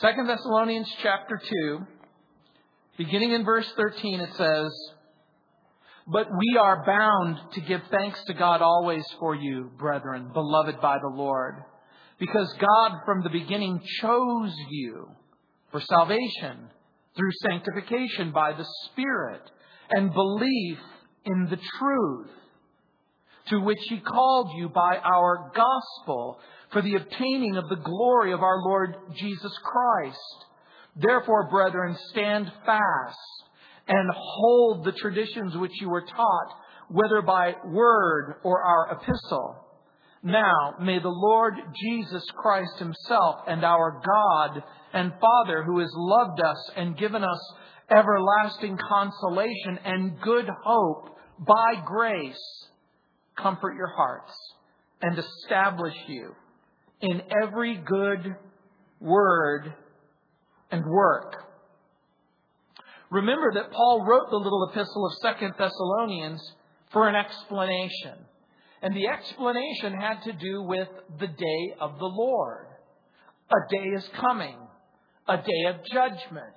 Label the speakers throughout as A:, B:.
A: 2 Thessalonians chapter 2, beginning in verse 13, it says, But we are bound to give thanks to God always for you, brethren, beloved by the Lord, because God from the beginning chose you for salvation through sanctification by the Spirit and belief in the truth to which He called you by our gospel for the obtaining of the glory of our Lord Jesus Christ. Therefore, brethren, stand fast and hold the traditions which you were taught, whether by word or our epistle. Now, may the Lord Jesus Christ Himself and our God and Father, who has loved us and given us everlasting consolation and good hope by grace, comfort your hearts and establish you in every good word and work. Remember that Paul wrote the little epistle of Second Thessalonians for an explanation. And the explanation had to do with the day of the Lord. A day is coming. A day of judgment.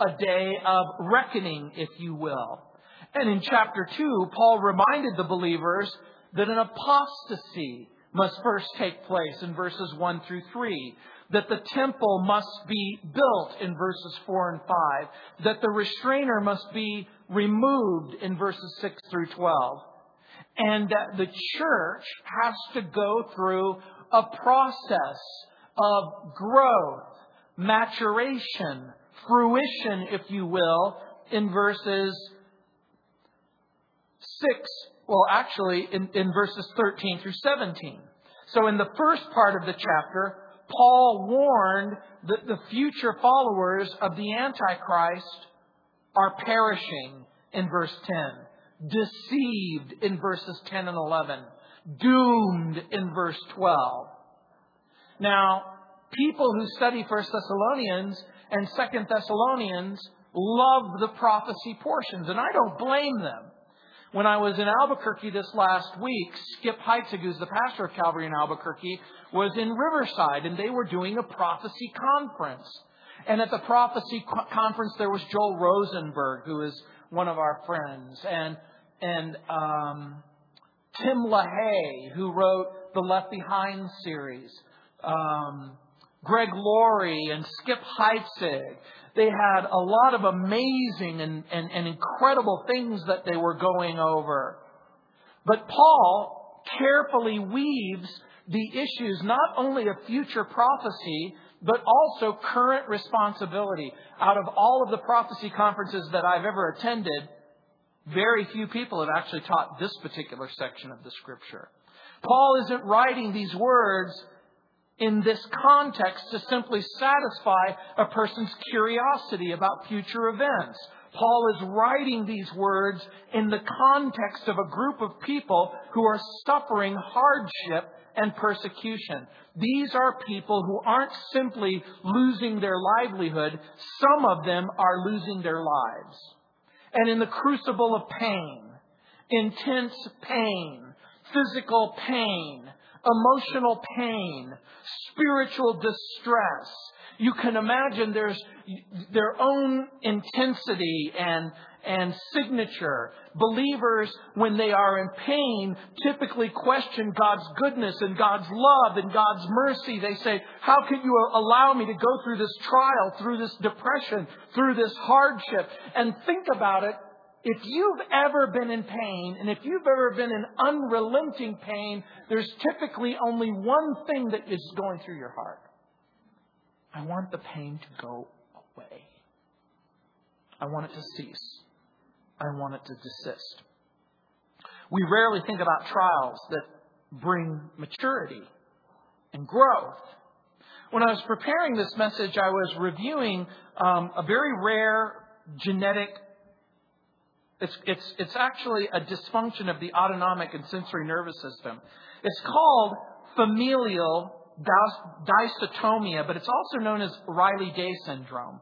A: A day of reckoning, if you will. And in chapter 2, Paul reminded the believers that an apostasy must first take place in verses 1 through 3. That the temple must be built in verses 4 and 5. That the restrainer must be removed in verses 6 through 12. And that the church has to go through a process of growth, maturation, fruition, if you will, in verses 6 well, actually, in, in verses 13 through 17. So in the first part of the chapter, Paul warned that the future followers of the Antichrist are perishing in verse 10, deceived in verses 10 and 11, doomed in verse 12. Now, people who study 1 Thessalonians and 2 Thessalonians love the prophecy portions, and I don't blame them. When I was in Albuquerque this last week, Skip Heitzig, who's the pastor of Calvary in Albuquerque, was in Riverside and they were doing a prophecy conference. And at the prophecy conference, there was Joel Rosenberg, who is one of our friends, and and um, Tim LaHaye, who wrote the Left Behind series, um, Greg Laurie, and Skip Heitzig, they had a lot of amazing and, and, and incredible things that they were going over. But Paul carefully weaves the issues not only of future prophecy, but also current responsibility. Out of all of the prophecy conferences that I've ever attended, very few people have actually taught this particular section of the scripture. Paul isn't writing these words in this context to simply satisfy a person's curiosity about future events. Paul is writing these words in the context of a group of people who are suffering hardship and persecution. These are people who aren't simply losing their livelihood, some of them are losing their lives. And in the crucible of pain, intense pain, physical pain, emotional pain, spiritual distress. You can imagine there's their own intensity and, and signature. Believers, when they are in pain, typically question God's goodness and God's love and God's mercy. They say, how can you allow me to go through this trial, through this depression, through this hardship? And think about it. If you've ever been in pain, and if you've ever been in unrelenting pain, there's typically only one thing that is going through your heart. I want the pain to go away. I want it to cease. I want it to desist. We rarely think about trials that bring maturity and growth. When I was preparing this message, I was reviewing um, a very rare genetic it's, it's, it's actually a dysfunction of the autonomic and sensory nervous system. It's called familial dysautonomia, but it's also known as Riley-Day syndrome.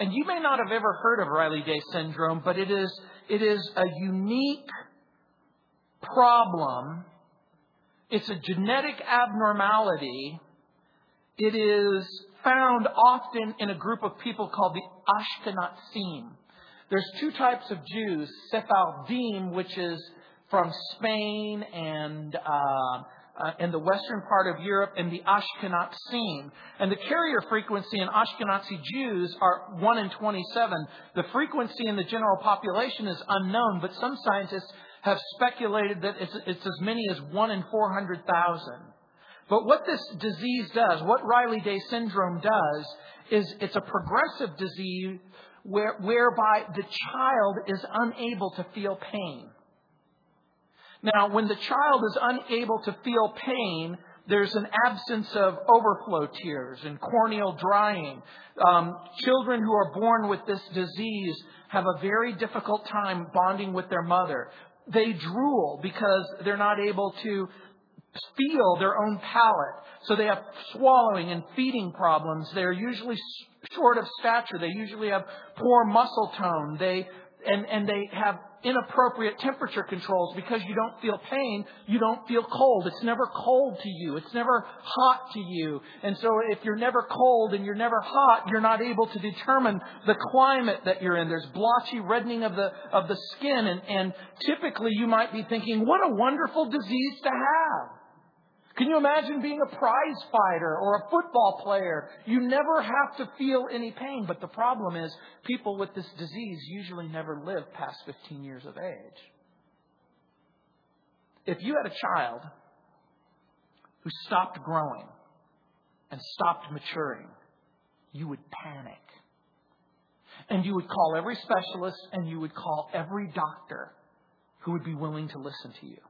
A: And you may not have ever heard of Riley-Day syndrome, but it is, it is a unique problem. It's a genetic abnormality. It is found often in a group of people called the Ashkenazim. There's two types of Jews, Sephardim, which is from Spain and uh, uh, in the western part of Europe, and the Ashkenazim. And the carrier frequency in Ashkenazi Jews are 1 in 27. The frequency in the general population is unknown, but some scientists have speculated that it's, it's as many as 1 in 400,000. But what this disease does, what Riley Day syndrome does, is it's a progressive disease where, whereby the child is unable to feel pain. Now, when the child is unable to feel pain, there's an absence of overflow tears and corneal drying. Um, children who are born with this disease have a very difficult time bonding with their mother. They drool because they're not able to feel their own palate. So they have swallowing and feeding problems. They're usually short of stature. They usually have poor muscle tone. They and, and they have inappropriate temperature controls because you don't feel pain, you don't feel cold. It's never cold to you. It's never hot to you. And so if you're never cold and you're never hot, you're not able to determine the climate that you're in. There's blotchy reddening of the, of the skin and, and typically you might be thinking, what a wonderful disease to have. Can you imagine being a prize fighter or a football player? You never have to feel any pain. But the problem is, people with this disease usually never live past 15 years of age. If you had a child who stopped growing and stopped maturing, you would panic. And you would call every specialist and you would call every doctor who would be willing to listen to you.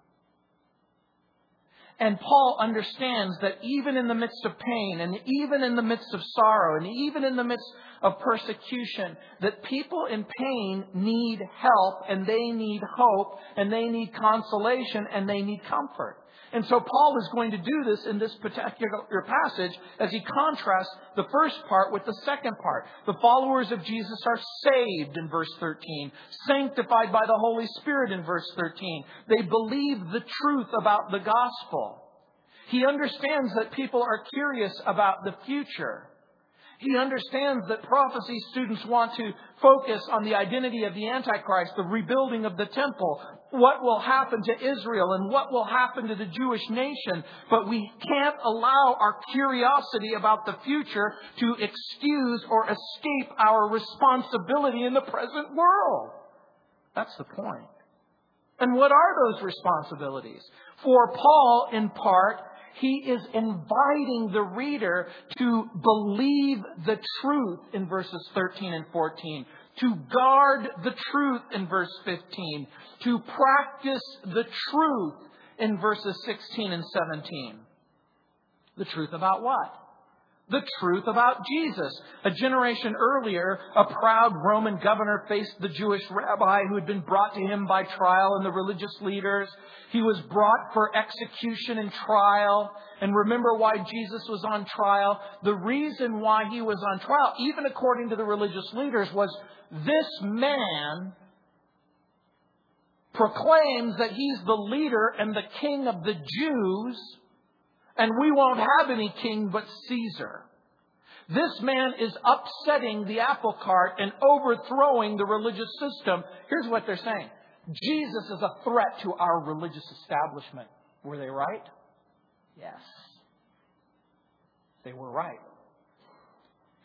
A: And Paul understands that even in the midst of pain and even in the midst of sorrow and even in the midst of persecution, that people in pain need help and they need hope and they need consolation and they need comfort. And so Paul is going to do this in this particular passage as he contrasts the first part with the second part. The followers of Jesus are saved in verse 13, sanctified by the Holy Spirit in verse 13. They believe the truth about the gospel. He understands that people are curious about the future. He understands that prophecy students want to focus on the identity of the Antichrist, the rebuilding of the temple, what will happen to Israel and what will happen to the Jewish nation. But we can't allow our curiosity about the future to excuse or escape our responsibility in the present world. That's the point. And what are those responsibilities? For Paul, in part, he is inviting the reader to believe the truth in verses 13 and 14, to guard the truth in verse 15, to practice the truth in verses 16 and 17. The truth about what? The truth about Jesus. A generation earlier, a proud Roman governor faced the Jewish rabbi who had been brought to him by trial and the religious leaders. He was brought for execution and trial. And remember why Jesus was on trial? The reason why he was on trial, even according to the religious leaders, was this man proclaims that he's the leader and the king of the Jews and we won't have any king but Caesar. This man is upsetting the apple cart and overthrowing the religious system. Here's what they're saying Jesus is a threat to our religious establishment. Were they right? Yes. They were right.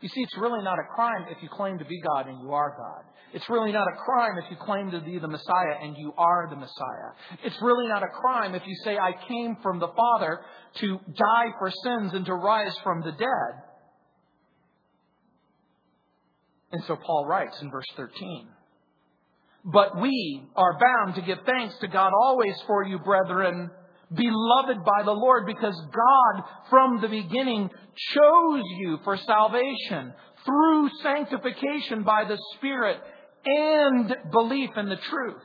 A: You see, it's really not a crime if you claim to be God and you are God. It's really not a crime if you claim to be the Messiah and you are the Messiah. It's really not a crime if you say, I came from the Father to die for sins and to rise from the dead. And so Paul writes in verse 13. But we are bound to give thanks to God always for you, brethren, beloved by the Lord, because God from the beginning chose you for salvation through sanctification by the Spirit and belief in the truth.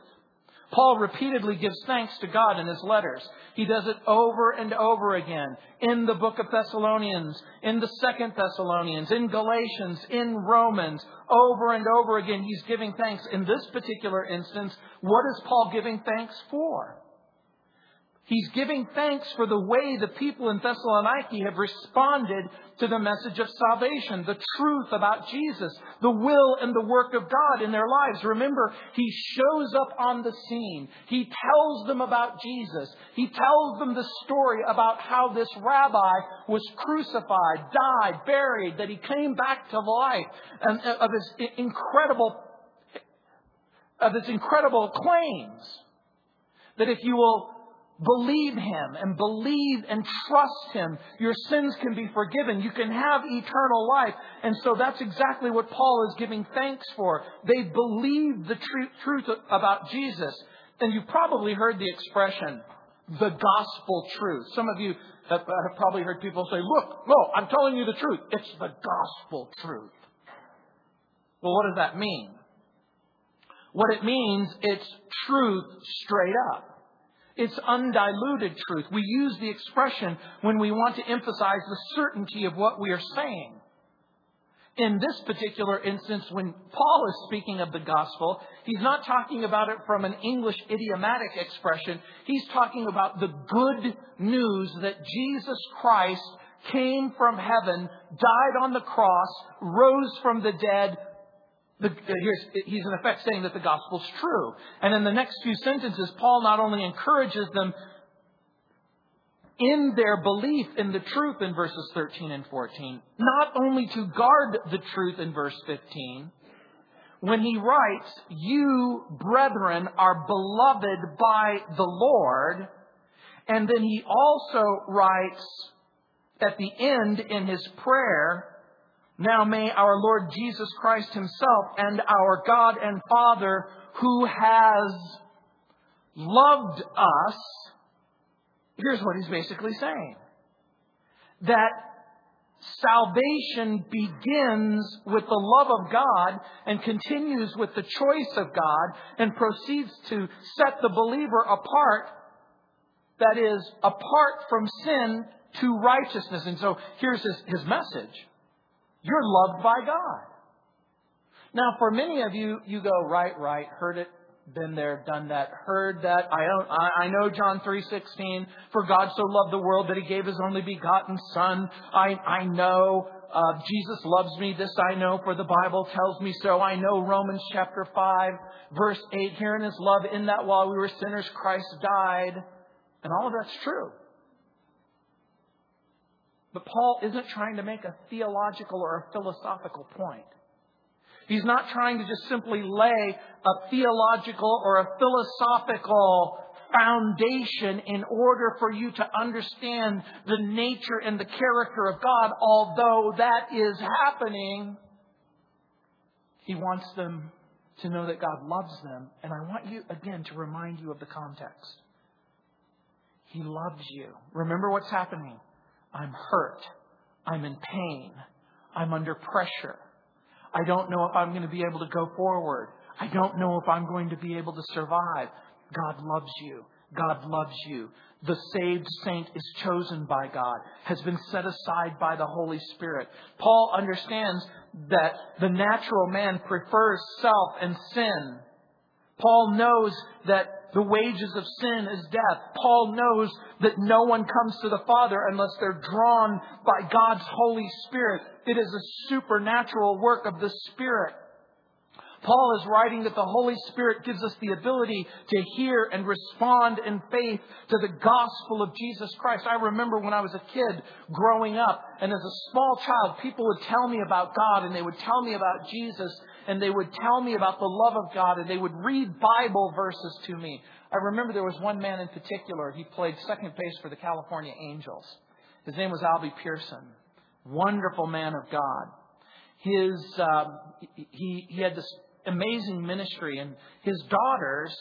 A: Paul repeatedly gives thanks to God in his letters. He does it over and over again in the book of Thessalonians, in the second Thessalonians, in Galatians, in Romans. Over and over again, he's giving thanks. In this particular instance, what is Paul giving thanks for? He's giving thanks for the way the people in Thessaloniki have responded to the message of salvation, the truth about Jesus, the will and the work of God in their lives. Remember, He shows up on the scene. He tells them about Jesus. He tells them the story about how this rabbi was crucified, died, buried, that he came back to life, and uh, of his incredible, of his incredible claims. That if you will Believe Him and believe and trust Him. Your sins can be forgiven. You can have eternal life. And so that's exactly what Paul is giving thanks for. They believe the tr- truth about Jesus. And you've probably heard the expression, the gospel truth. Some of you have, have probably heard people say, look, no, I'm telling you the truth. It's the gospel truth. Well, what does that mean? What it means, it's truth straight up. It's undiluted truth. We use the expression when we want to emphasize the certainty of what we are saying. In this particular instance, when Paul is speaking of the gospel, he's not talking about it from an English idiomatic expression. He's talking about the good news that Jesus Christ came from heaven, died on the cross, rose from the dead, the, uh, here's, he's in effect saying that the gospel's true. And in the next few sentences, Paul not only encourages them in their belief in the truth in verses 13 and 14, not only to guard the truth in verse 15, when he writes, You, brethren, are beloved by the Lord, and then he also writes at the end in his prayer, now may our Lord Jesus Christ himself and our God and Father who has loved us, here's what he's basically saying. That salvation begins with the love of God and continues with the choice of God and proceeds to set the believer apart, that is, apart from sin to righteousness. And so here's his, his message. You're loved by God. Now, for many of you, you go, right, right, heard it, been there, done that, heard that. I, don't, I, I know John 3.16, for God so loved the world that he gave his only begotten son. I, I know uh, Jesus loves me. This I know, for the Bible tells me so. I know Romans chapter 5, verse 8. Here in his love, in that while we were sinners, Christ died. And all of that's true. But Paul isn't trying to make a theological or a philosophical point. He's not trying to just simply lay a theological or a philosophical foundation in order for you to understand the nature and the character of God, although that is happening. He wants them to know that God loves them. And I want you, again, to remind you of the context. He loves you. Remember what's happening. I'm hurt. I'm in pain. I'm under pressure. I don't know if I'm going to be able to go forward. I don't know if I'm going to be able to survive. God loves you. God loves you. The saved saint is chosen by God, has been set aside by the Holy Spirit. Paul understands that the natural man prefers self and sin. Paul knows that the wages of sin is death. Paul knows that no one comes to the Father unless they're drawn by God's Holy Spirit. It is a supernatural work of the Spirit. Paul is writing that the Holy Spirit gives us the ability to hear and respond in faith to the gospel of Jesus Christ. I remember when I was a kid growing up, and as a small child, people would tell me about God and they would tell me about Jesus and they would tell me about the love of God and they would read Bible verses to me. I remember there was one man in particular, he played second base for the California Angels. His name was Albie Pearson. Wonderful man of God. His, um, he, he had this amazing ministry and his daughters,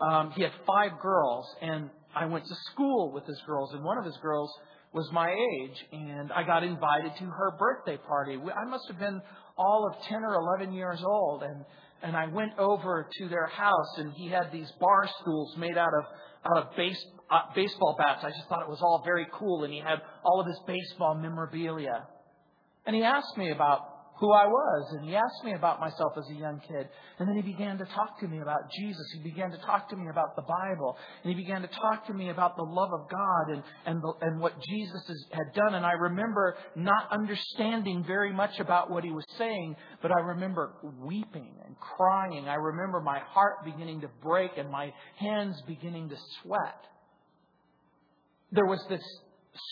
A: um, he had five girls and I went to school with his girls and one of his girls was my age and I got invited to her birthday party. I must have been all of 10 or 11 years old. And, and I went over to their house and he had these bar stools made out of, out of base, uh, baseball bats. I just thought it was all very cool. And he had all of his baseball memorabilia. And he asked me about who I was. And he asked me about myself as a young kid. And then he began to talk to me about Jesus. He began to talk to me about the Bible. And he began to talk to me about the love of God and, and, the, and what Jesus had done. And I remember not understanding very much about what he was saying, but I remember weeping and crying. I remember my heart beginning to break and my hands beginning to sweat. There was this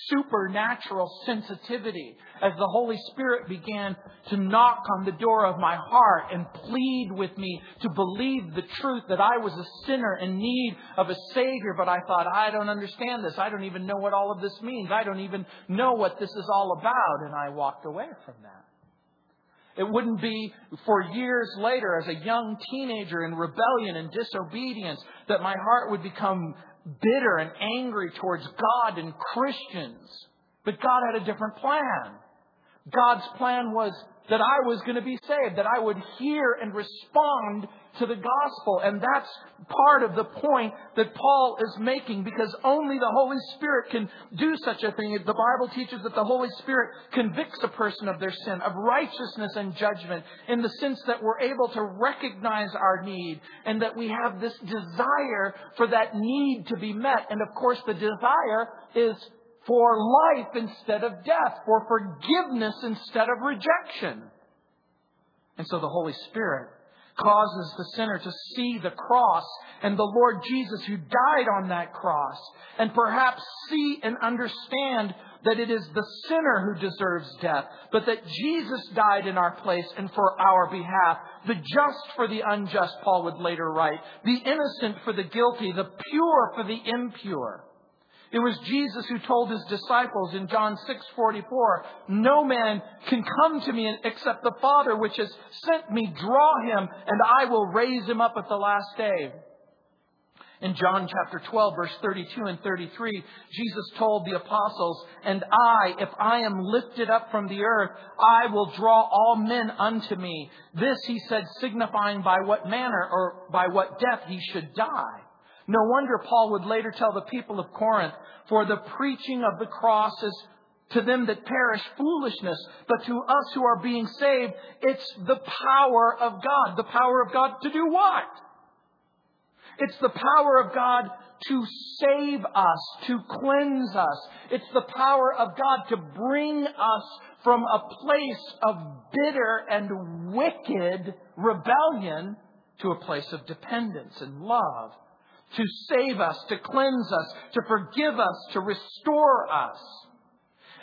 A: supernatural sensitivity as the Holy Spirit began to knock on the door of my heart and plead with me to believe the truth that I was a sinner in need of a Savior. But I thought, I don't understand this. I don't even know what all of this means. I don't even know what this is all about. And I walked away from that. It wouldn't be for years later, as a young teenager in rebellion and disobedience, that my heart would become bitter and angry towards God and Christians. But God had a different plan. God's plan was that I was going to be saved, that I would hear and respond to the gospel. And that's part of the point that Paul is making because only the Holy Spirit can do such a thing. The Bible teaches that the Holy Spirit convicts a person of their sin, of righteousness and judgment, in the sense that we're able to recognize our need and that we have this desire for that need to be met. And of course, the desire is for life instead of death, for forgiveness instead of rejection. And so the Holy Spirit causes the sinner to see the cross and the Lord Jesus who died on that cross and perhaps see and understand that it is the sinner who deserves death, but that Jesus died in our place and for our behalf. The just for the unjust, Paul would later write. The innocent for the guilty. The pure for the impure. It was Jesus who told his disciples in John 6:44, "No man can come to me except the Father which has sent me draw him, and I will raise him up at the last day." In John chapter 12 verse 32 and 33, Jesus told the apostles, "And I, if I am lifted up from the earth, I will draw all men unto me." This he said signifying by what manner or by what death he should die. No wonder Paul would later tell the people of Corinth, for the preaching of the cross is to them that perish foolishness, but to us who are being saved, it's the power of God. The power of God to do what? It's the power of God to save us, to cleanse us. It's the power of God to bring us from a place of bitter and wicked rebellion to a place of dependence and love to save us, to cleanse us, to forgive us, to restore us.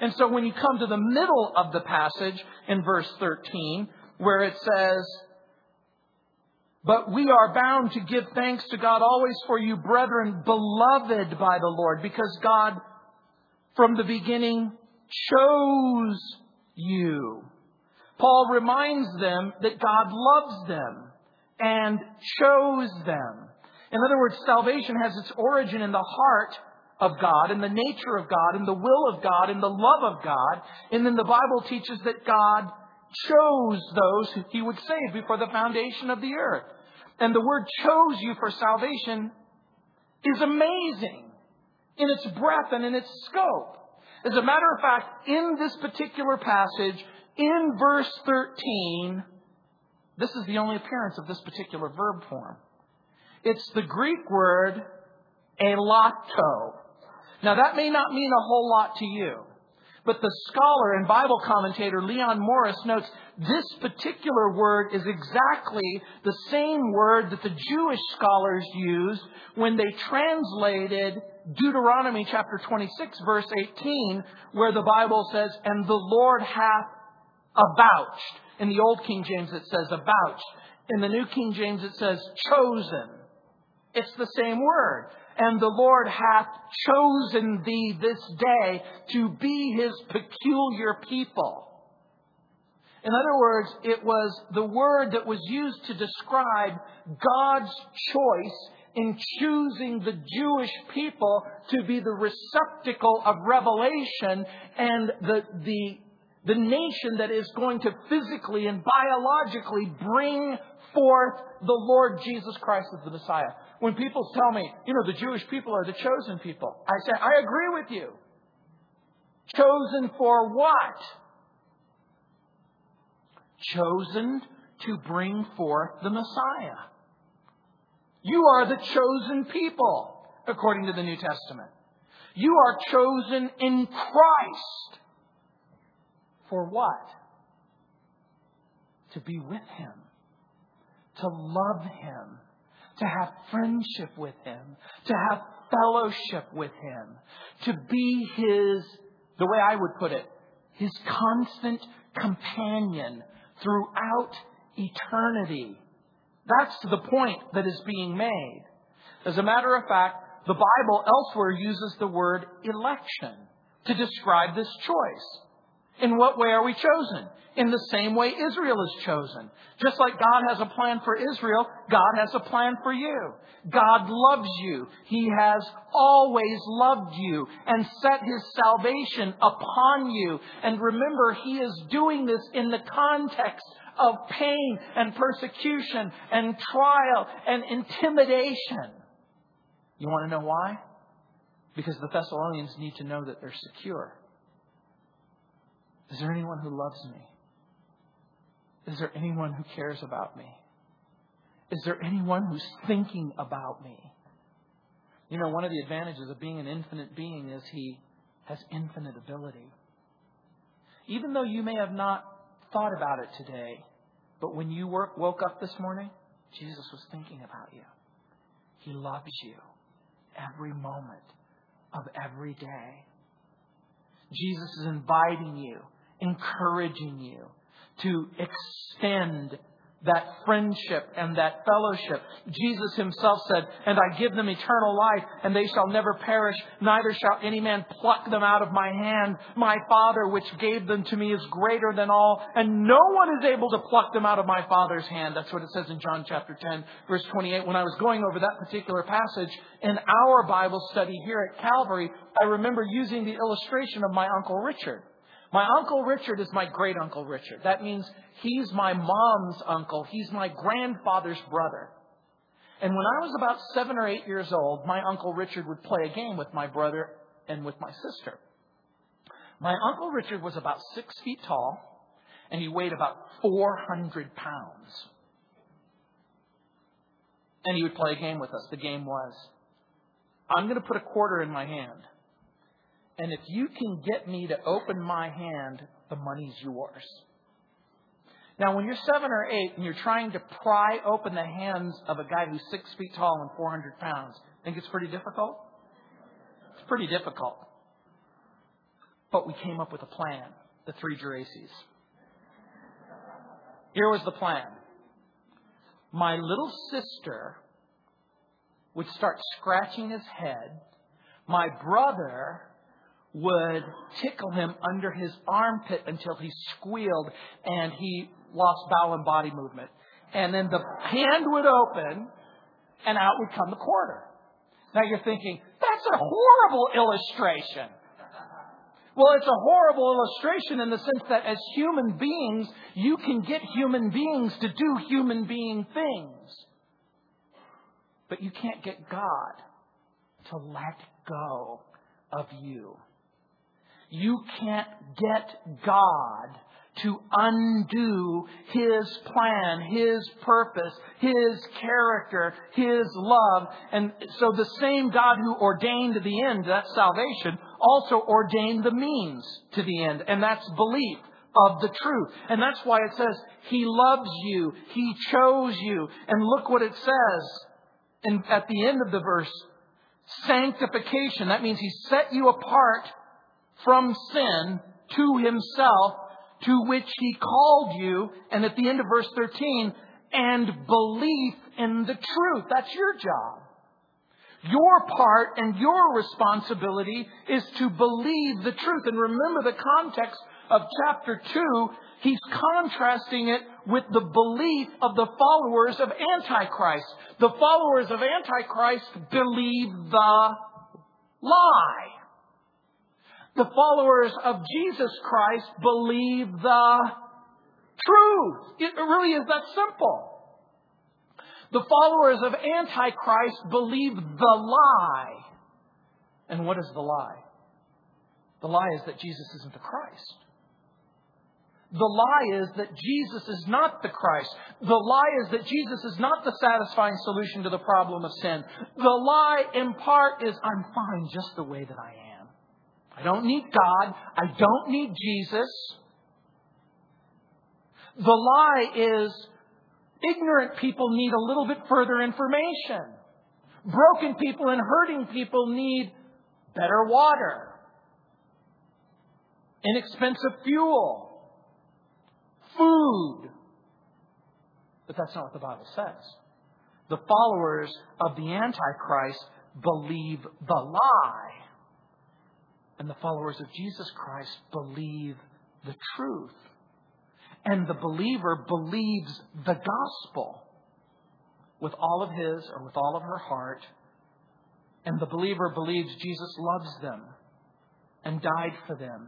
A: And so when you come to the middle of the passage in verse 13, where it says, But we are bound to give thanks to God always for you, brethren, beloved by the Lord, because God from the beginning chose you. Paul reminds them that God loves them and chose them. In other words, salvation has its origin in the heart of God, in the nature of God, in the will of God, in the love of God. And then the Bible teaches that God chose those who he would save before the foundation of the earth. And the word chose you for salvation is amazing in its breadth and in its scope. As a matter of fact, in this particular passage, in verse 13, this is the only appearance of this particular verb form. It's the Greek word elato. Now that may not mean a whole lot to you, but the scholar and Bible commentator Leon Morris notes this particular word is exactly the same word that the Jewish scholars used when they translated Deuteronomy chapter 26 verse 18 where the Bible says, and the Lord hath avouched. In the Old King James it says avouched. In the New King James it says chosen. It's the same word. And the Lord hath chosen thee this day to be his peculiar people. In other words, it was the word that was used to describe God's choice in choosing the Jewish people to be the receptacle of revelation and the, the, the nation that is going to physically and biologically bring forth the Lord Jesus Christ as the Messiah. When people tell me, you know, the Jewish people are the chosen people, I say, I agree with you. Chosen for what? chosen to bring forth the Messiah. You are the chosen people, according to the New Testament. You are chosen in Christ. For what? To be with Him, to love Him, to have friendship with Him, to have fellowship with Him, to be His, the way I would put it, His constant companion throughout eternity. That's the point that is being made. As a matter of fact, the Bible elsewhere uses the word election to describe this choice. In what way are we chosen? In the same way Israel is chosen. Just like God has a plan for Israel, God has a plan for you. God loves you. He has always loved you and set His salvation upon you. And remember, He is doing this in the context of pain and persecution and trial and intimidation. You want to know why? Because the Thessalonians need to know that they're secure. Is there anyone who loves me? Is there anyone who cares about me? Is there anyone who's thinking about me? You know, one of the advantages of being an infinite being is he has infinite ability. Even though you may have not thought about it today, but when you woke up this morning, Jesus was thinking about you. He loves you every moment of every day. Jesus is inviting you, encouraging you to extend that friendship and that fellowship. Jesus himself said, And I give them eternal life, and they shall never perish, neither shall any man pluck them out of my hand. My Father, which gave them to me, is greater than all, and no one is able to pluck them out of my Father's hand. That's what it says in John chapter 10, verse 28. When I was going over that particular passage in our Bible study here at Calvary, I remember using the illustration of my Uncle Richard. My Uncle Richard is my great Uncle Richard. That means he's my mom's uncle. He's my grandfather's brother. And when I was about seven or eight years old, my Uncle Richard would play a game with my brother and with my sister. My Uncle Richard was about six feet tall, and he weighed about 400 pounds. And he would play a game with us. The game was I'm going to put a quarter in my hand. And if you can get me to open my hand, the money's yours. Now, when you're seven or eight and you're trying to pry open the hands of a guy who's six feet tall and 400 pounds, think it's pretty difficult? It's pretty difficult. But we came up with a plan, the three Geracis. Here was the plan. My little sister would start scratching his head. My brother would tickle him under his armpit until he squealed and he lost bowel and body movement. And then the hand would open and out would come the quarter. Now you're thinking, that's a horrible illustration. Well, it's a horrible illustration in the sense that as human beings, you can get human beings to do human being things. But you can't get God to let go of you. You can't get God to undo His plan, His purpose, His character, His love. And so the same God who ordained the end, that's salvation, also ordained the means to the end, and that's belief of the truth. And that's why it says, He loves you, He chose you. And look what it says in, at the end of the verse. Sanctification. That means He set you apart from sin to himself, to which he called you. And at the end of verse 13, and belief in the truth. That's your job. Your part and your responsibility is to believe the truth. And remember the context of chapter 2, he's contrasting it with the belief of the followers of Antichrist. The followers of Antichrist believe the lie the followers of Jesus Christ believe the truth. It really is that simple. The followers of Antichrist believe the lie. And what is the lie? The lie is that Jesus isn't the Christ. The lie is that Jesus is not the Christ. The lie is that Jesus is not the satisfying solution to the problem of sin. The lie, in part, is I'm fine just the way that I am. I don't need God. I don't need Jesus. The lie is ignorant people need a little bit further information. Broken people and hurting people need better water, inexpensive fuel, food. But that's not what the Bible says. The followers of the Antichrist believe the lie. And the followers of Jesus Christ believe the truth. And the believer believes the gospel with all of his or with all of her heart. And the believer believes Jesus loves them and died for them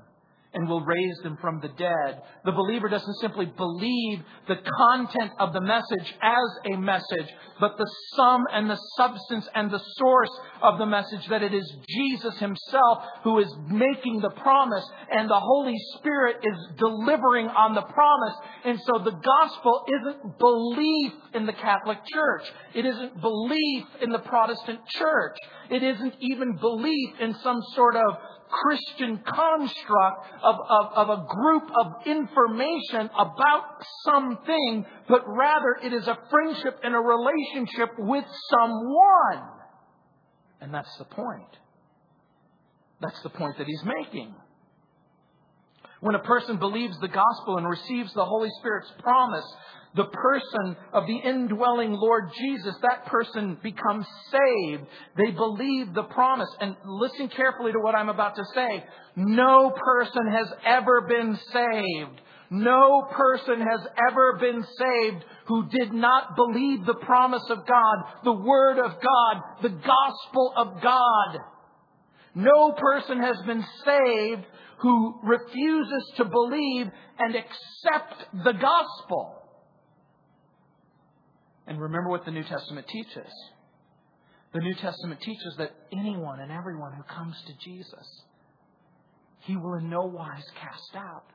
A: and will raise them from the dead. The believer doesn't simply believe the content of the message as a message, but the sum and the substance and the source of the message that it is Jesus himself who is making the promise and the Holy Spirit is delivering on the promise. And so the gospel isn't belief in the Catholic Church. It isn't belief in the Protestant Church. It isn't even belief in some sort of Christian construct of, of, of a group of information about something, but rather it is a friendship and a relationship with someone. And that's the point. That's the point that he's making. When a person believes the gospel and receives the Holy Spirit's promise, the person of the indwelling Lord Jesus, that person becomes saved. They believe the promise. And listen carefully to what I'm about to say. No person has ever been saved. No person has ever been saved who did not believe the promise of God, the Word of God, the gospel of God. No person has been saved who refuses to believe and accept the gospel. And remember what the New Testament teaches. The New Testament teaches that anyone and everyone who comes to Jesus, he will in no wise cast out.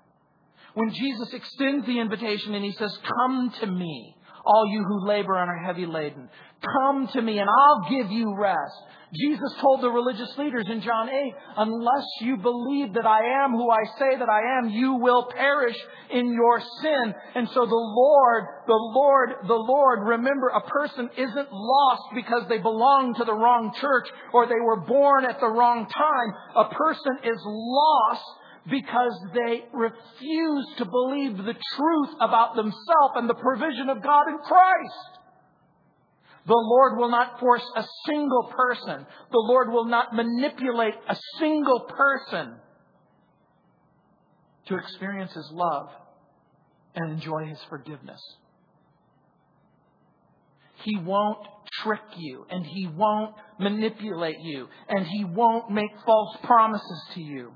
A: When Jesus extends the invitation and he says, Come to me, all you who labor and are heavy laden. Come to me and I'll give you rest. Jesus told the religious leaders in John 8, unless you believe that I am who I say that I am, you will perish in your sin. And so the Lord, the Lord, the Lord, remember a person isn't lost because they belong to the wrong church or they were born at the wrong time. A person is lost because they refuse to believe the truth about themselves and the provision of God in Christ. The Lord will not force a single person. The Lord will not manipulate a single person to experience His love and enjoy His forgiveness. He won't trick you and He won't manipulate you and He won't make false promises to you.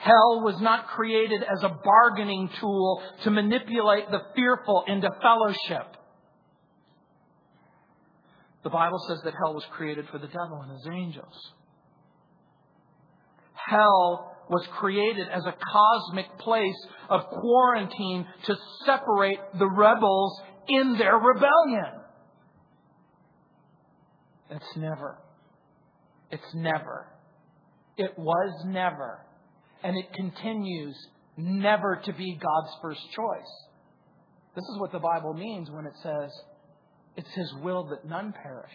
A: Hell was not created as a bargaining tool to manipulate the fearful into fellowship. The Bible says that hell was created for the devil and his angels. Hell was created as a cosmic place of quarantine to separate the rebels in their rebellion. It's never. It's never. It was never and it continues never to be God's first choice. This is what the Bible means when it says it's His will that none perish,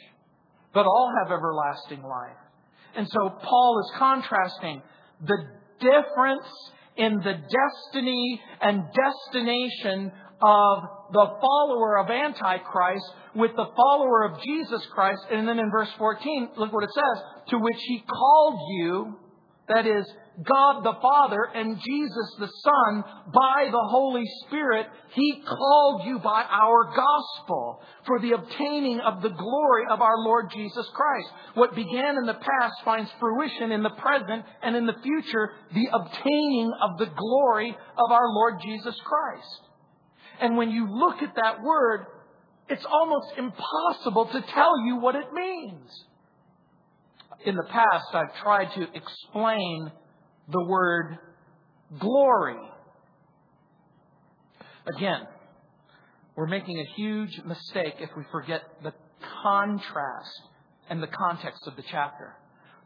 A: but all have everlasting life. And so Paul is contrasting the difference in the destiny and destination of the follower of Antichrist with the follower of Jesus Christ. And then in verse 14, look what it says, to which he called you, that is, God the Father and Jesus the Son by the Holy Spirit, He called you by our gospel for the obtaining of the glory of our Lord Jesus Christ. What began in the past finds fruition in the present and in the future, the obtaining of the glory of our Lord Jesus Christ. And when you look at that word, it's almost impossible to tell you what it means. In the past, I've tried to explain the word glory. Again, we're making a huge mistake if we forget the contrast and the context of the chapter.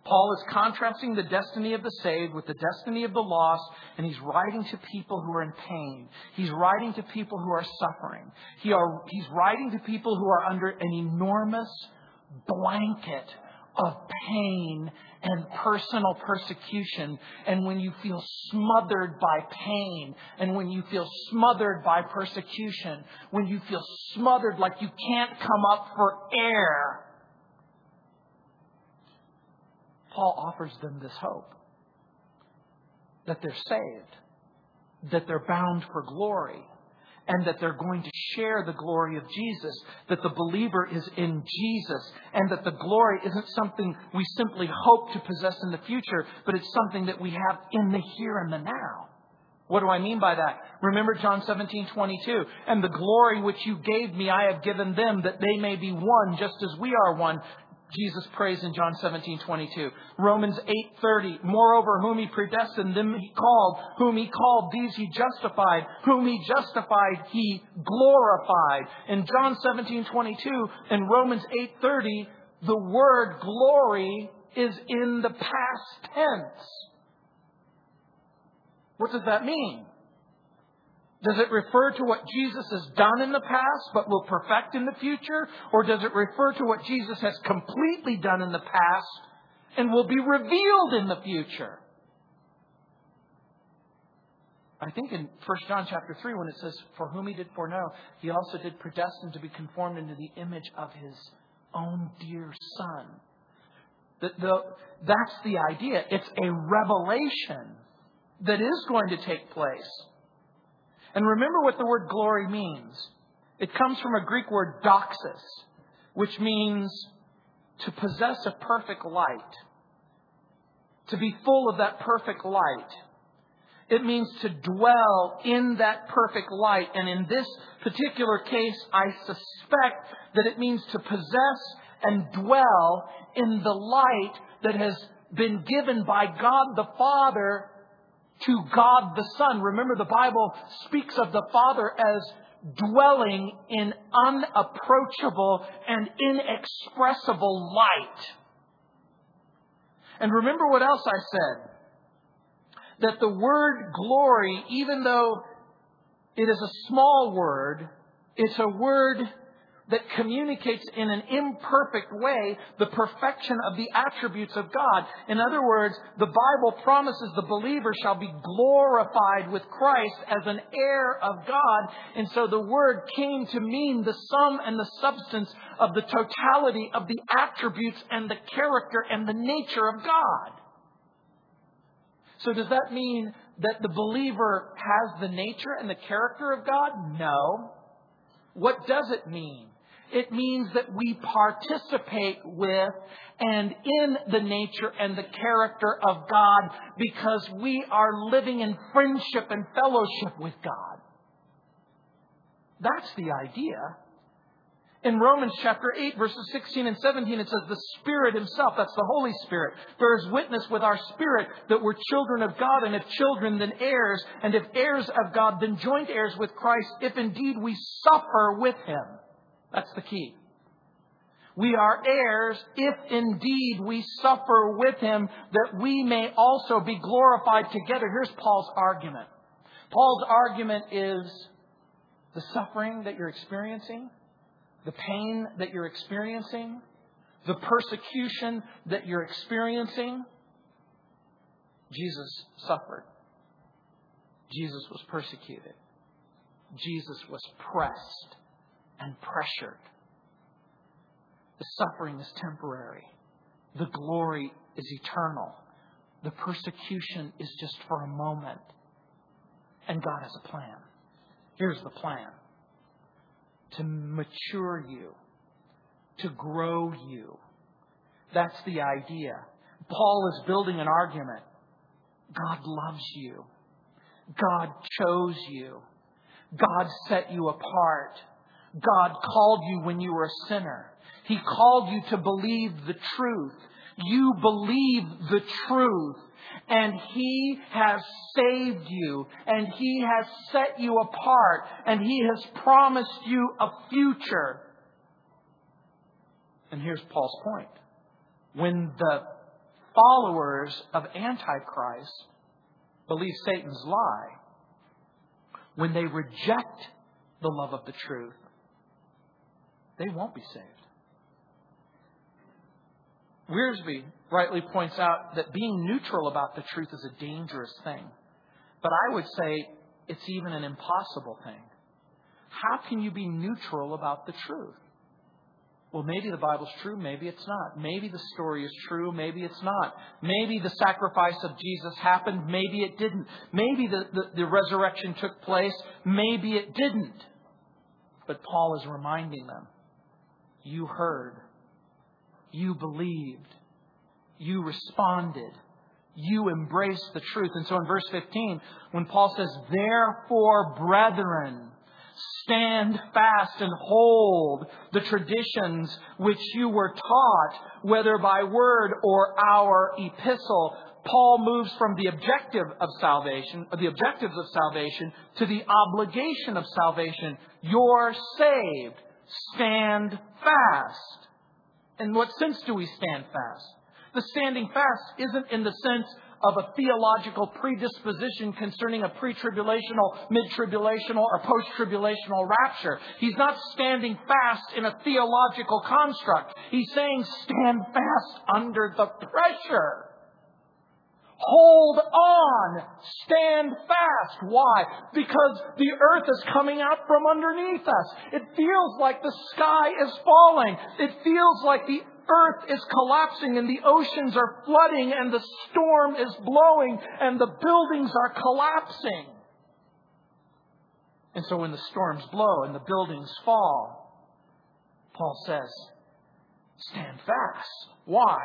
A: Paul is contrasting the destiny of the saved with the destiny of the lost, and he's writing to people who are in pain. He's writing to people who are suffering. He are, he's writing to people who are under an enormous blanket of pain and personal persecution. And when you feel smothered by pain, and when you feel smothered by persecution, when you feel smothered like you can't come up for air, Paul offers them this hope that they're saved, that they're bound for glory, and that they're going to share the glory of Jesus, that the believer is in Jesus, and that the glory isn't something we simply hope to possess in the future, but it's something that we have in the here and the now. What do I mean by that? Remember John 17, 22. And the glory which you gave me, I have given them that they may be one, just as we are one. Jesus prays in John 17, 22. Romans 8, 30. Moreover, whom he predestined, them he called. Whom he called, these he justified. Whom he justified, he glorified. In John 17, 22 and Romans 8, 30, the word glory is in the past tense. What does that mean? Does it refer to what Jesus has done in the past but will perfect in the future? Or does it refer to what Jesus has completely done in the past and will be revealed in the future? I think in 1 John chapter 3 when it says, For whom he did foreknow, he also did predestine to be conformed into the image of his own dear son. The, the, that's the idea. It's a revelation that is going to take place. And remember what the word glory means. It comes from a Greek word doxis, which means to possess a perfect light, to be full of that perfect light. It means to dwell in that perfect light. And in this particular case, I suspect that it means to possess and dwell in the light that has been given by God the Father to God the Son. Remember, the Bible speaks of the Father as dwelling in unapproachable and inexpressible light. And remember what else I said? That the word glory, even though it is a small word, it's a word that communicates in an imperfect way the perfection of the attributes of God. In other words, the Bible promises the believer shall be glorified with Christ as an heir of God. And so the word came to mean the sum and the substance of the totality of the attributes and the character and the nature of God. So does that mean that the believer has the nature and the character of God? No. What does it mean? It means that we participate with and in the nature and the character of God because we are living in friendship and fellowship with God. That's the idea. In Romans chapter 8, verses 16 and 17, it says, The Spirit Himself, that's the Holy Spirit, bears witness with our spirit that we're children of God, and if children, then heirs, and if heirs of God, then joint heirs with Christ, if indeed we suffer with Him that's the key. We are heirs if indeed we suffer with him that we may also be glorified together. Here's Paul's argument. Paul's argument is the suffering that you're experiencing, the pain that you're experiencing, the persecution that you're experiencing. Jesus suffered. Jesus was persecuted. Jesus was pressed and pressured. The suffering is temporary. The glory is eternal. The persecution is just for a moment. And God has a plan. Here's the plan to mature you, to grow you. That's the idea. Paul is building an argument. God loves you. God chose you. God set you apart. God called you when you were a sinner. He called you to believe the truth. You believe the truth. and He has saved you and He has set you apart and He has promised you a future. And here's Paul's point. When the followers of Antichrist believe Satan's lie, when they reject the love of the truth, they won't be saved. Wiersbe rightly points out that being neutral about the truth is a dangerous thing. But I would say it's even an impossible thing. How can you be neutral about the truth? Well, maybe the Bible's true, maybe it's not. Maybe the story is true, maybe it's not. Maybe the sacrifice of Jesus happened, maybe it didn't. Maybe the, the, the resurrection took place, maybe it didn't. But Paul is reminding them you heard, you believed, you responded, you embraced the truth. And so in verse 15, when Paul says, Therefore, brethren, stand fast and hold the traditions which you were taught, whether by word or our epistle. Paul moves from the objective of salvation, the objectives of salvation, to the obligation of salvation. You're saved. Stand fast. In what sense do we stand fast? The standing fast isn't in the sense of a theological predisposition concerning a pre-tribulational, mid-tribulational, or post-tribulational rapture. He's not standing fast in a theological construct. He's saying stand fast under the pressure. Hold on. Stand fast. Why? Because the earth is coming out from underneath us. It feels like the sky is falling. It feels like the earth is collapsing and the oceans are flooding and the storm is blowing and the buildings are collapsing. And so when the storms blow and the buildings fall, Paul says, stand fast. Why?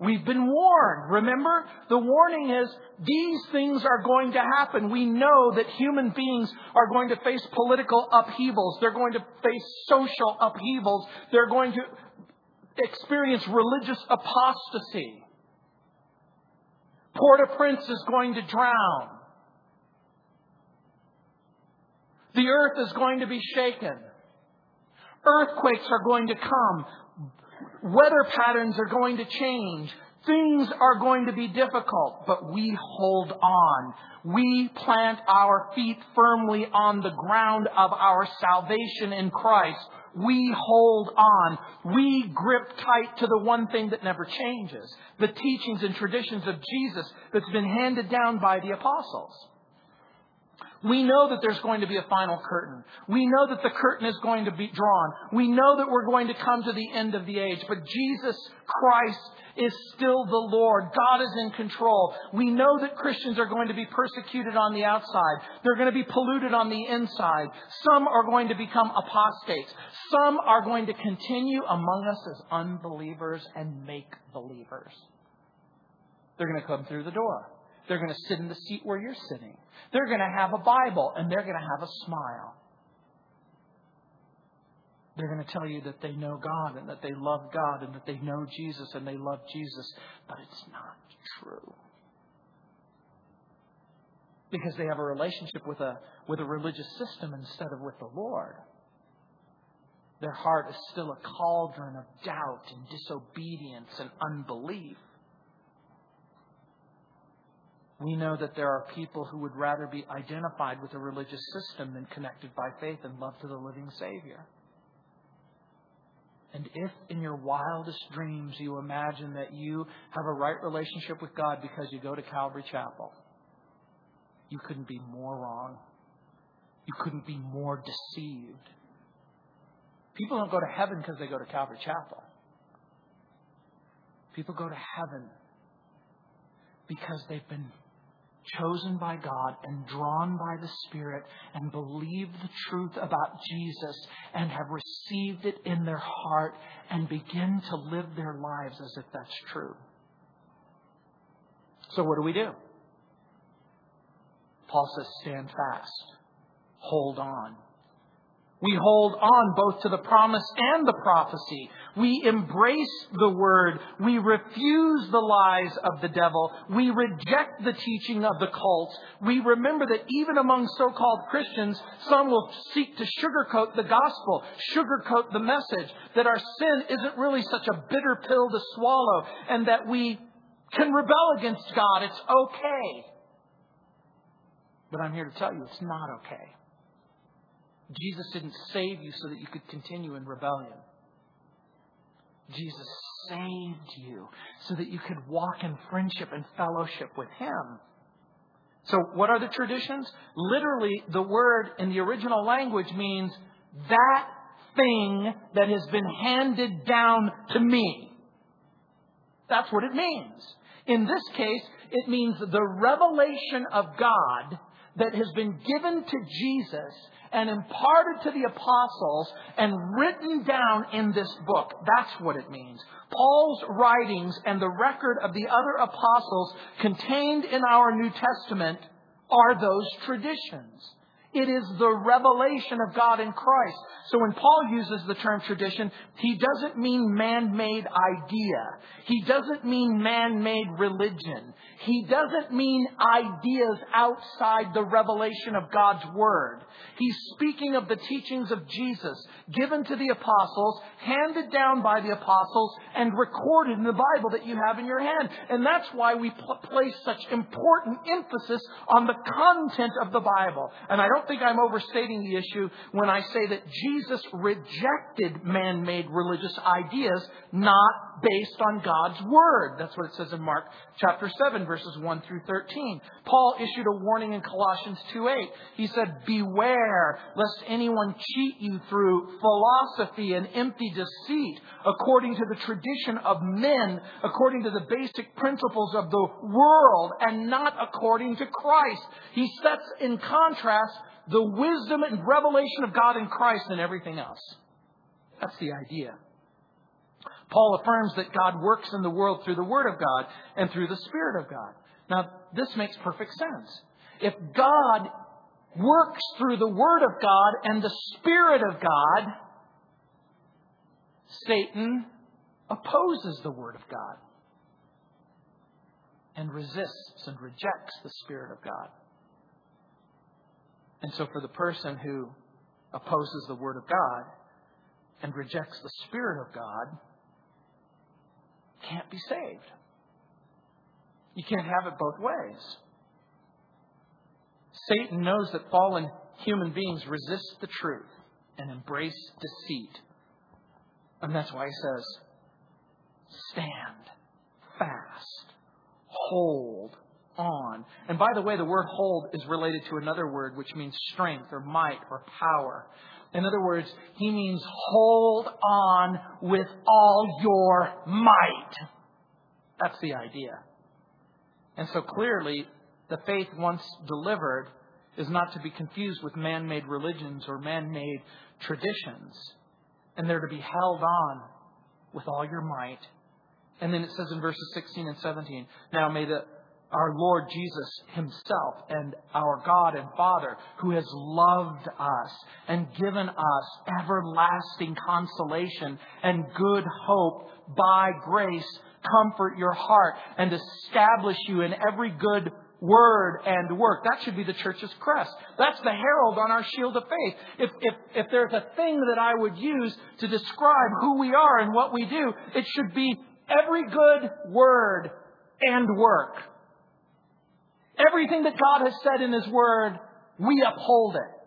A: We've been warned. Remember? The warning is these things are going to happen. We know that human beings are going to face political upheavals. They're going to face social upheavals. They're going to experience religious apostasy. Port-au-Prince is going to drown. The earth is going to be shaken. Earthquakes are going to come. Weather patterns are going to change. Things are going to be difficult, but we hold on. We plant our feet firmly on the ground of our salvation in Christ. We hold on. We grip tight to the one thing that never changes. The teachings and traditions of Jesus that's been handed down by the apostles. We know that there's going to be a final curtain. We know that the curtain is going to be drawn. We know that we're going to come to the end of the age. But Jesus Christ is still the Lord. God is in control. We know that Christians are going to be persecuted on the outside. They're going to be polluted on the inside. Some are going to become apostates. Some are going to continue among us as unbelievers and make believers. They're going to come through the door. They're going to sit in the seat where you're sitting. They're going to have a Bible and they're going to have a smile. They're going to tell you that they know God and that they love God and that they know Jesus and they love Jesus, but it's not true. Because they have a relationship with a, with a religious system instead of with the Lord. Their heart is still a cauldron of doubt and disobedience and unbelief. We know that there are people who would rather be identified with a religious system than connected by faith and love to the living Savior. And if in your wildest dreams you imagine that you have a right relationship with God because you go to Calvary Chapel, you couldn't be more wrong. You couldn't be more deceived. People don't go to heaven because they go to Calvary Chapel. People go to heaven because they've been chosen by God and drawn by the Spirit and believe the truth about Jesus and have received it in their heart and begin to live their lives as if that's true. So, what do we do? Paul says, stand fast, hold on. We hold on both to the promise and the prophecy. We embrace the word. We refuse the lies of the devil. We reject the teaching of the cults. We remember that even among so-called Christians, some will seek to sugarcoat the gospel, sugarcoat the message, that our sin isn't really such a bitter pill to swallow, and that we can rebel against God. It's okay. But I'm here to tell you it's not okay. Jesus didn't save you so that you could continue in rebellion. Jesus saved you so that you could walk in friendship and fellowship with Him. So, what are the traditions? Literally, the word in the original language means that thing that has been handed down to me. That's what it means. In this case, it means the revelation of God that has been given to Jesus and imparted to the apostles and written down in this book. That's what it means. Paul's writings and the record of the other apostles contained in our New Testament are those traditions. It is the revelation of God in Christ. So when Paul uses the term tradition, he doesn't mean man-made idea. He doesn't mean man-made religion. He doesn't mean ideas outside the revelation of God's Word. He's speaking of the teachings of Jesus, given to the apostles, handed down by the apostles, and recorded in the Bible that you have in your hand. And that's why we pl- place such important emphasis on the content of the Bible. And I don't think I'm overstating the issue when I say that Jesus rejected man-made religious ideas, not based on God's Word. That's what it says in Mark chapter 7, verses 1 through 13. Paul issued a warning in Colossians 2.8. He said, Beware lest anyone cheat you through philosophy and empty deceit, according to the tradition of men, according to the basic principles of the world, and not according to Christ. He sets in contrast the wisdom and revelation of God in Christ and everything else. That's the idea. Paul affirms that God works in the world through the Word of God and through the Spirit of God. Now, this makes perfect sense. If God works through the Word of God and the Spirit of God, Satan opposes the Word of God and resists and rejects the Spirit of God. And so, for the person who opposes the Word of God and rejects the Spirit of God, can't be saved. You can't have it both ways. Satan knows that fallen human beings resist the truth and embrace deceit. And that's why he says, stand fast, hold on. And by the way, the word hold is related to another word which means strength or might or power. In other words, he means hold on with all your might. That's the idea. And so clearly, the faith once delivered is not to be confused with man made religions or man made traditions. And they're to be held on with all your might. And then it says in verses 16 and 17, Now may the our Lord Jesus Himself and our God and Father who has loved us and given us everlasting consolation and good hope by grace comfort your heart and establish you in every good word and work. That should be the church's crest. That's the herald on our shield of faith. If, if, if there's a thing that I would use to describe who we are and what we do, it should be every good word and work. Everything that God has said in His Word, we uphold it.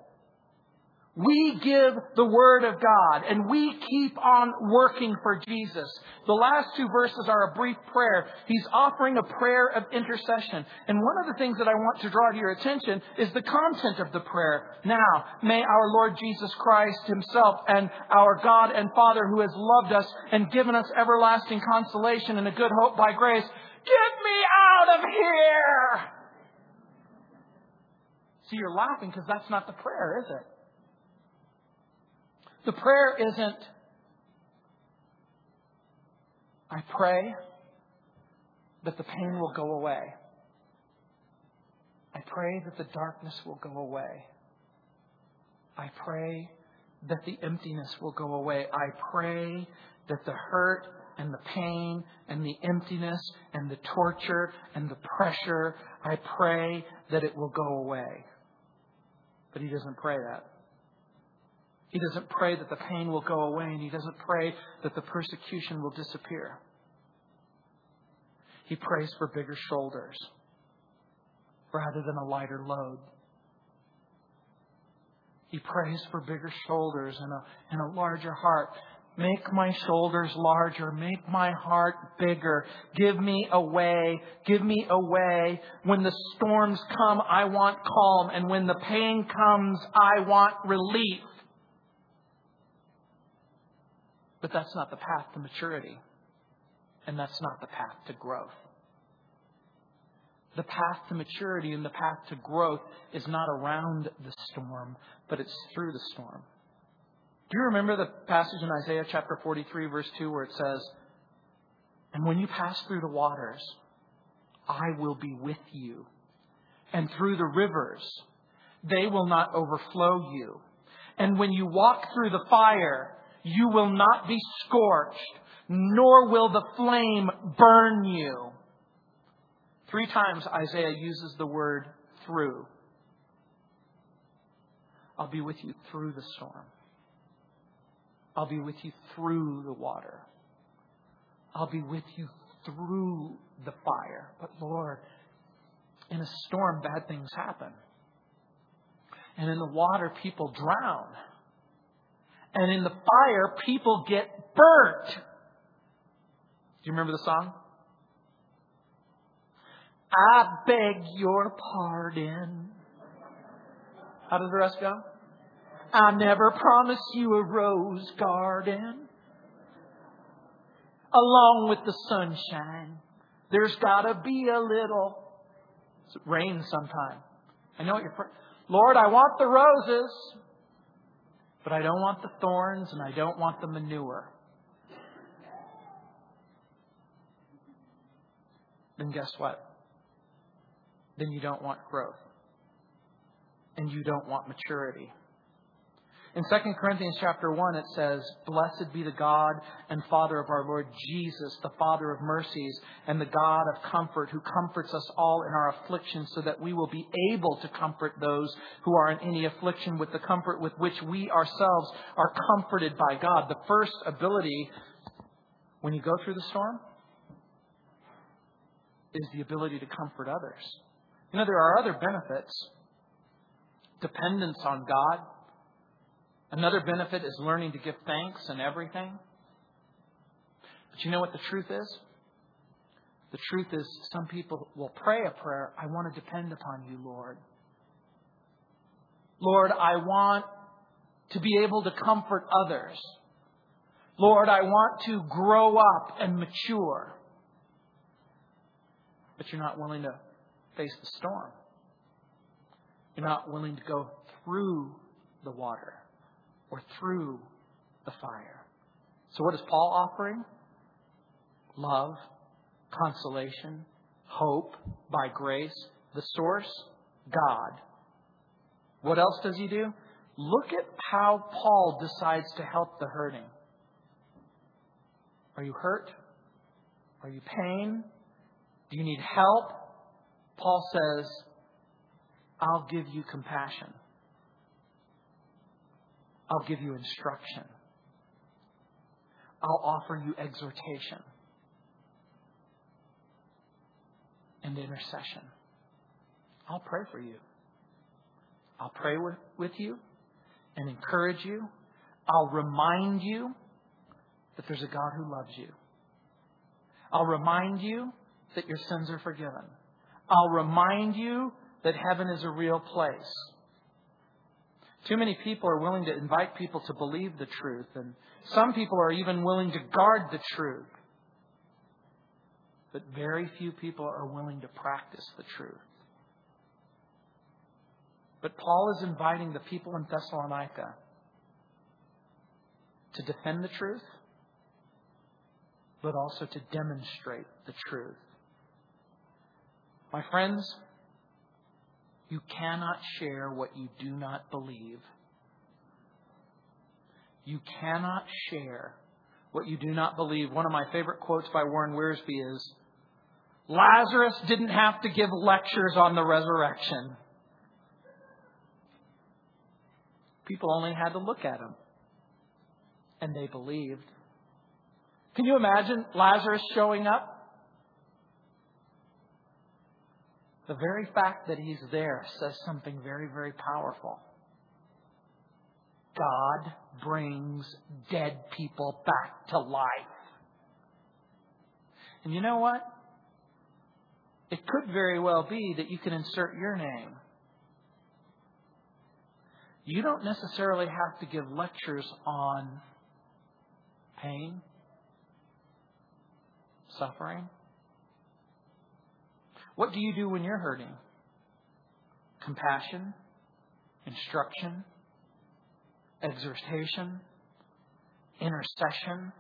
A: We give the Word of God and we keep on working for Jesus. The last two verses are a brief prayer. He's offering a prayer of intercession. And one of the things that I want to draw to your attention is the content of the prayer. Now, may our Lord Jesus Christ Himself and our God and Father who has loved us and given us everlasting consolation and a good hope by grace, get me out of here! You're laughing because that's not the prayer, is it? The prayer isn't, I pray that the pain will go away. I pray that the darkness will go away. I pray that the emptiness will go away. I pray that the hurt and the pain and the emptiness and the torture and the pressure, I pray that it will go away. But he doesn't pray that. He doesn't pray that the pain will go away, and he doesn't pray that the persecution will disappear. He prays for bigger shoulders rather than a lighter load. He prays for bigger shoulders and a, and a larger heart. Make my shoulders larger. Make my heart bigger. Give me a way. Give me a way. When the storms come, I want calm. And when the pain comes, I want relief. But that's not the path to maturity. And that's not the path to growth. The path to maturity and the path to growth is not around the storm, but it's through the storm. Do you remember the passage in Isaiah chapter 43, verse 2, where it says, And when you pass through the waters, I will be with you. And through the rivers, they will not overflow you. And when you walk through the fire, you will not be scorched, nor will the flame burn you. Three times Isaiah uses the word through. I'll be with you through the storm. I'll be with you through the water. I'll be with you through the fire. But Lord, in a storm, bad things happen. And in the water, people drown. And in the fire, people get burnt. Do you remember the song? I beg your pardon. How does the rest go? I never promised you a rose garden. Along with the sunshine, there's gotta be a little rain sometime. I know what you're. Lord, I want the roses. But I don't want the thorns and I don't want the manure. Then guess what? Then you don't want growth. And you don't want maturity. In 2 Corinthians chapter 1, it says, Blessed be the God and Father of our Lord Jesus, the Father of mercies and the God of comfort, who comforts us all in our affliction, so that we will be able to comfort those who are in any affliction with the comfort with which we ourselves are comforted by God. The first ability when you go through the storm is the ability to comfort others. You know, there are other benefits dependence on God Another benefit is learning to give thanks in everything. But you know what the truth is? The truth is, some people will pray a prayer, I want to depend upon you, Lord. Lord, I want to be able to comfort others. Lord, I want to grow up and mature. But you're not willing to face the storm. You're not willing to go through the water or through the fire. So, what is Paul offering? Love, consolation, hope by grace. The source, God. What else does he do? Look at how Paul decides to help the hurting. Are you hurt? Are you pain? Do you need help? Paul says, I'll give you compassion. I'll give you instruction. I'll offer you exhortation and intercession. I'll pray for you. I'll pray with, with you and encourage you. I'll remind you that there's a God who loves you. I'll remind you that your sins are forgiven. I'll remind you that heaven is a real place. Too many people are willing to invite people to believe the truth, and some people are even willing to guard the truth. But very few people are willing to practice the truth. But Paul is inviting the people in Thessalonica to defend the truth, but also to demonstrate the truth. My friends, you cannot share what you do not believe. You cannot share what you do not believe. One of my favorite quotes by Warren Wiersbe is Lazarus didn't have to give lectures on the resurrection. People only had to look at him. And they believed. Can you imagine Lazarus showing up? The very fact that he's there says something very, very powerful. God brings dead people back to life. And you know what? It could very well be that you can insert your name. You don't necessarily have to give lectures on pain, suffering. What do you do when you're hurting? Compassion, instruction, exhortation, intercession.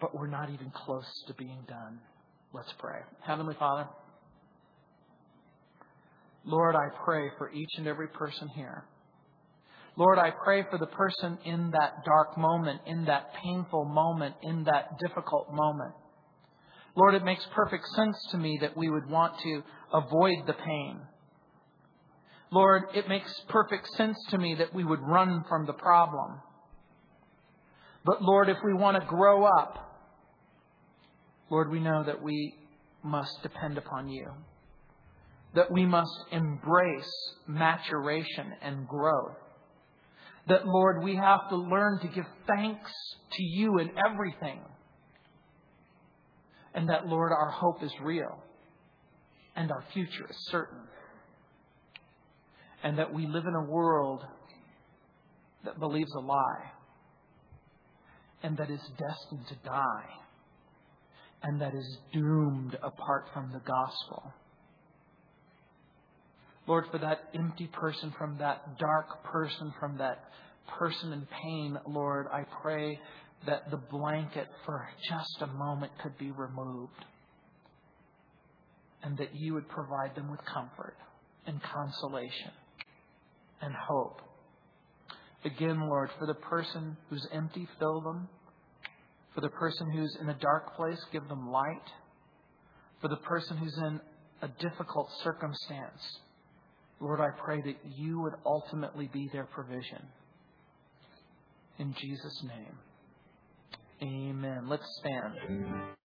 A: But we're not even close to being done. Let's pray. Heavenly Father, Lord, I pray for each and every person here. Lord, I pray for the person in that dark moment, in that painful moment, in that difficult moment. Lord, it makes perfect sense to me that we would want to avoid the pain. Lord, it makes perfect sense to me that we would run from the problem. But Lord, if we want to grow up, Lord, we know that we must depend upon you. That we must embrace maturation and growth. That, Lord, we have to learn to give thanks to you in everything. And that, Lord, our hope is real and our future is certain and that we live in a world that believes a lie and that is destined to die and that is doomed apart from the gospel. Lord, for that empty person, from that dark person, from that person in pain, Lord, I pray that the blanket for just a moment could be removed and that you would provide them with comfort and consolation and hope. Again, Lord, for the person who's empty, fill them. For the person who's in a dark place, give them light. For the person who's in a difficult circumstance, Lord, I pray that you would ultimately be their provision. In Jesus' name, amen. Let's stand.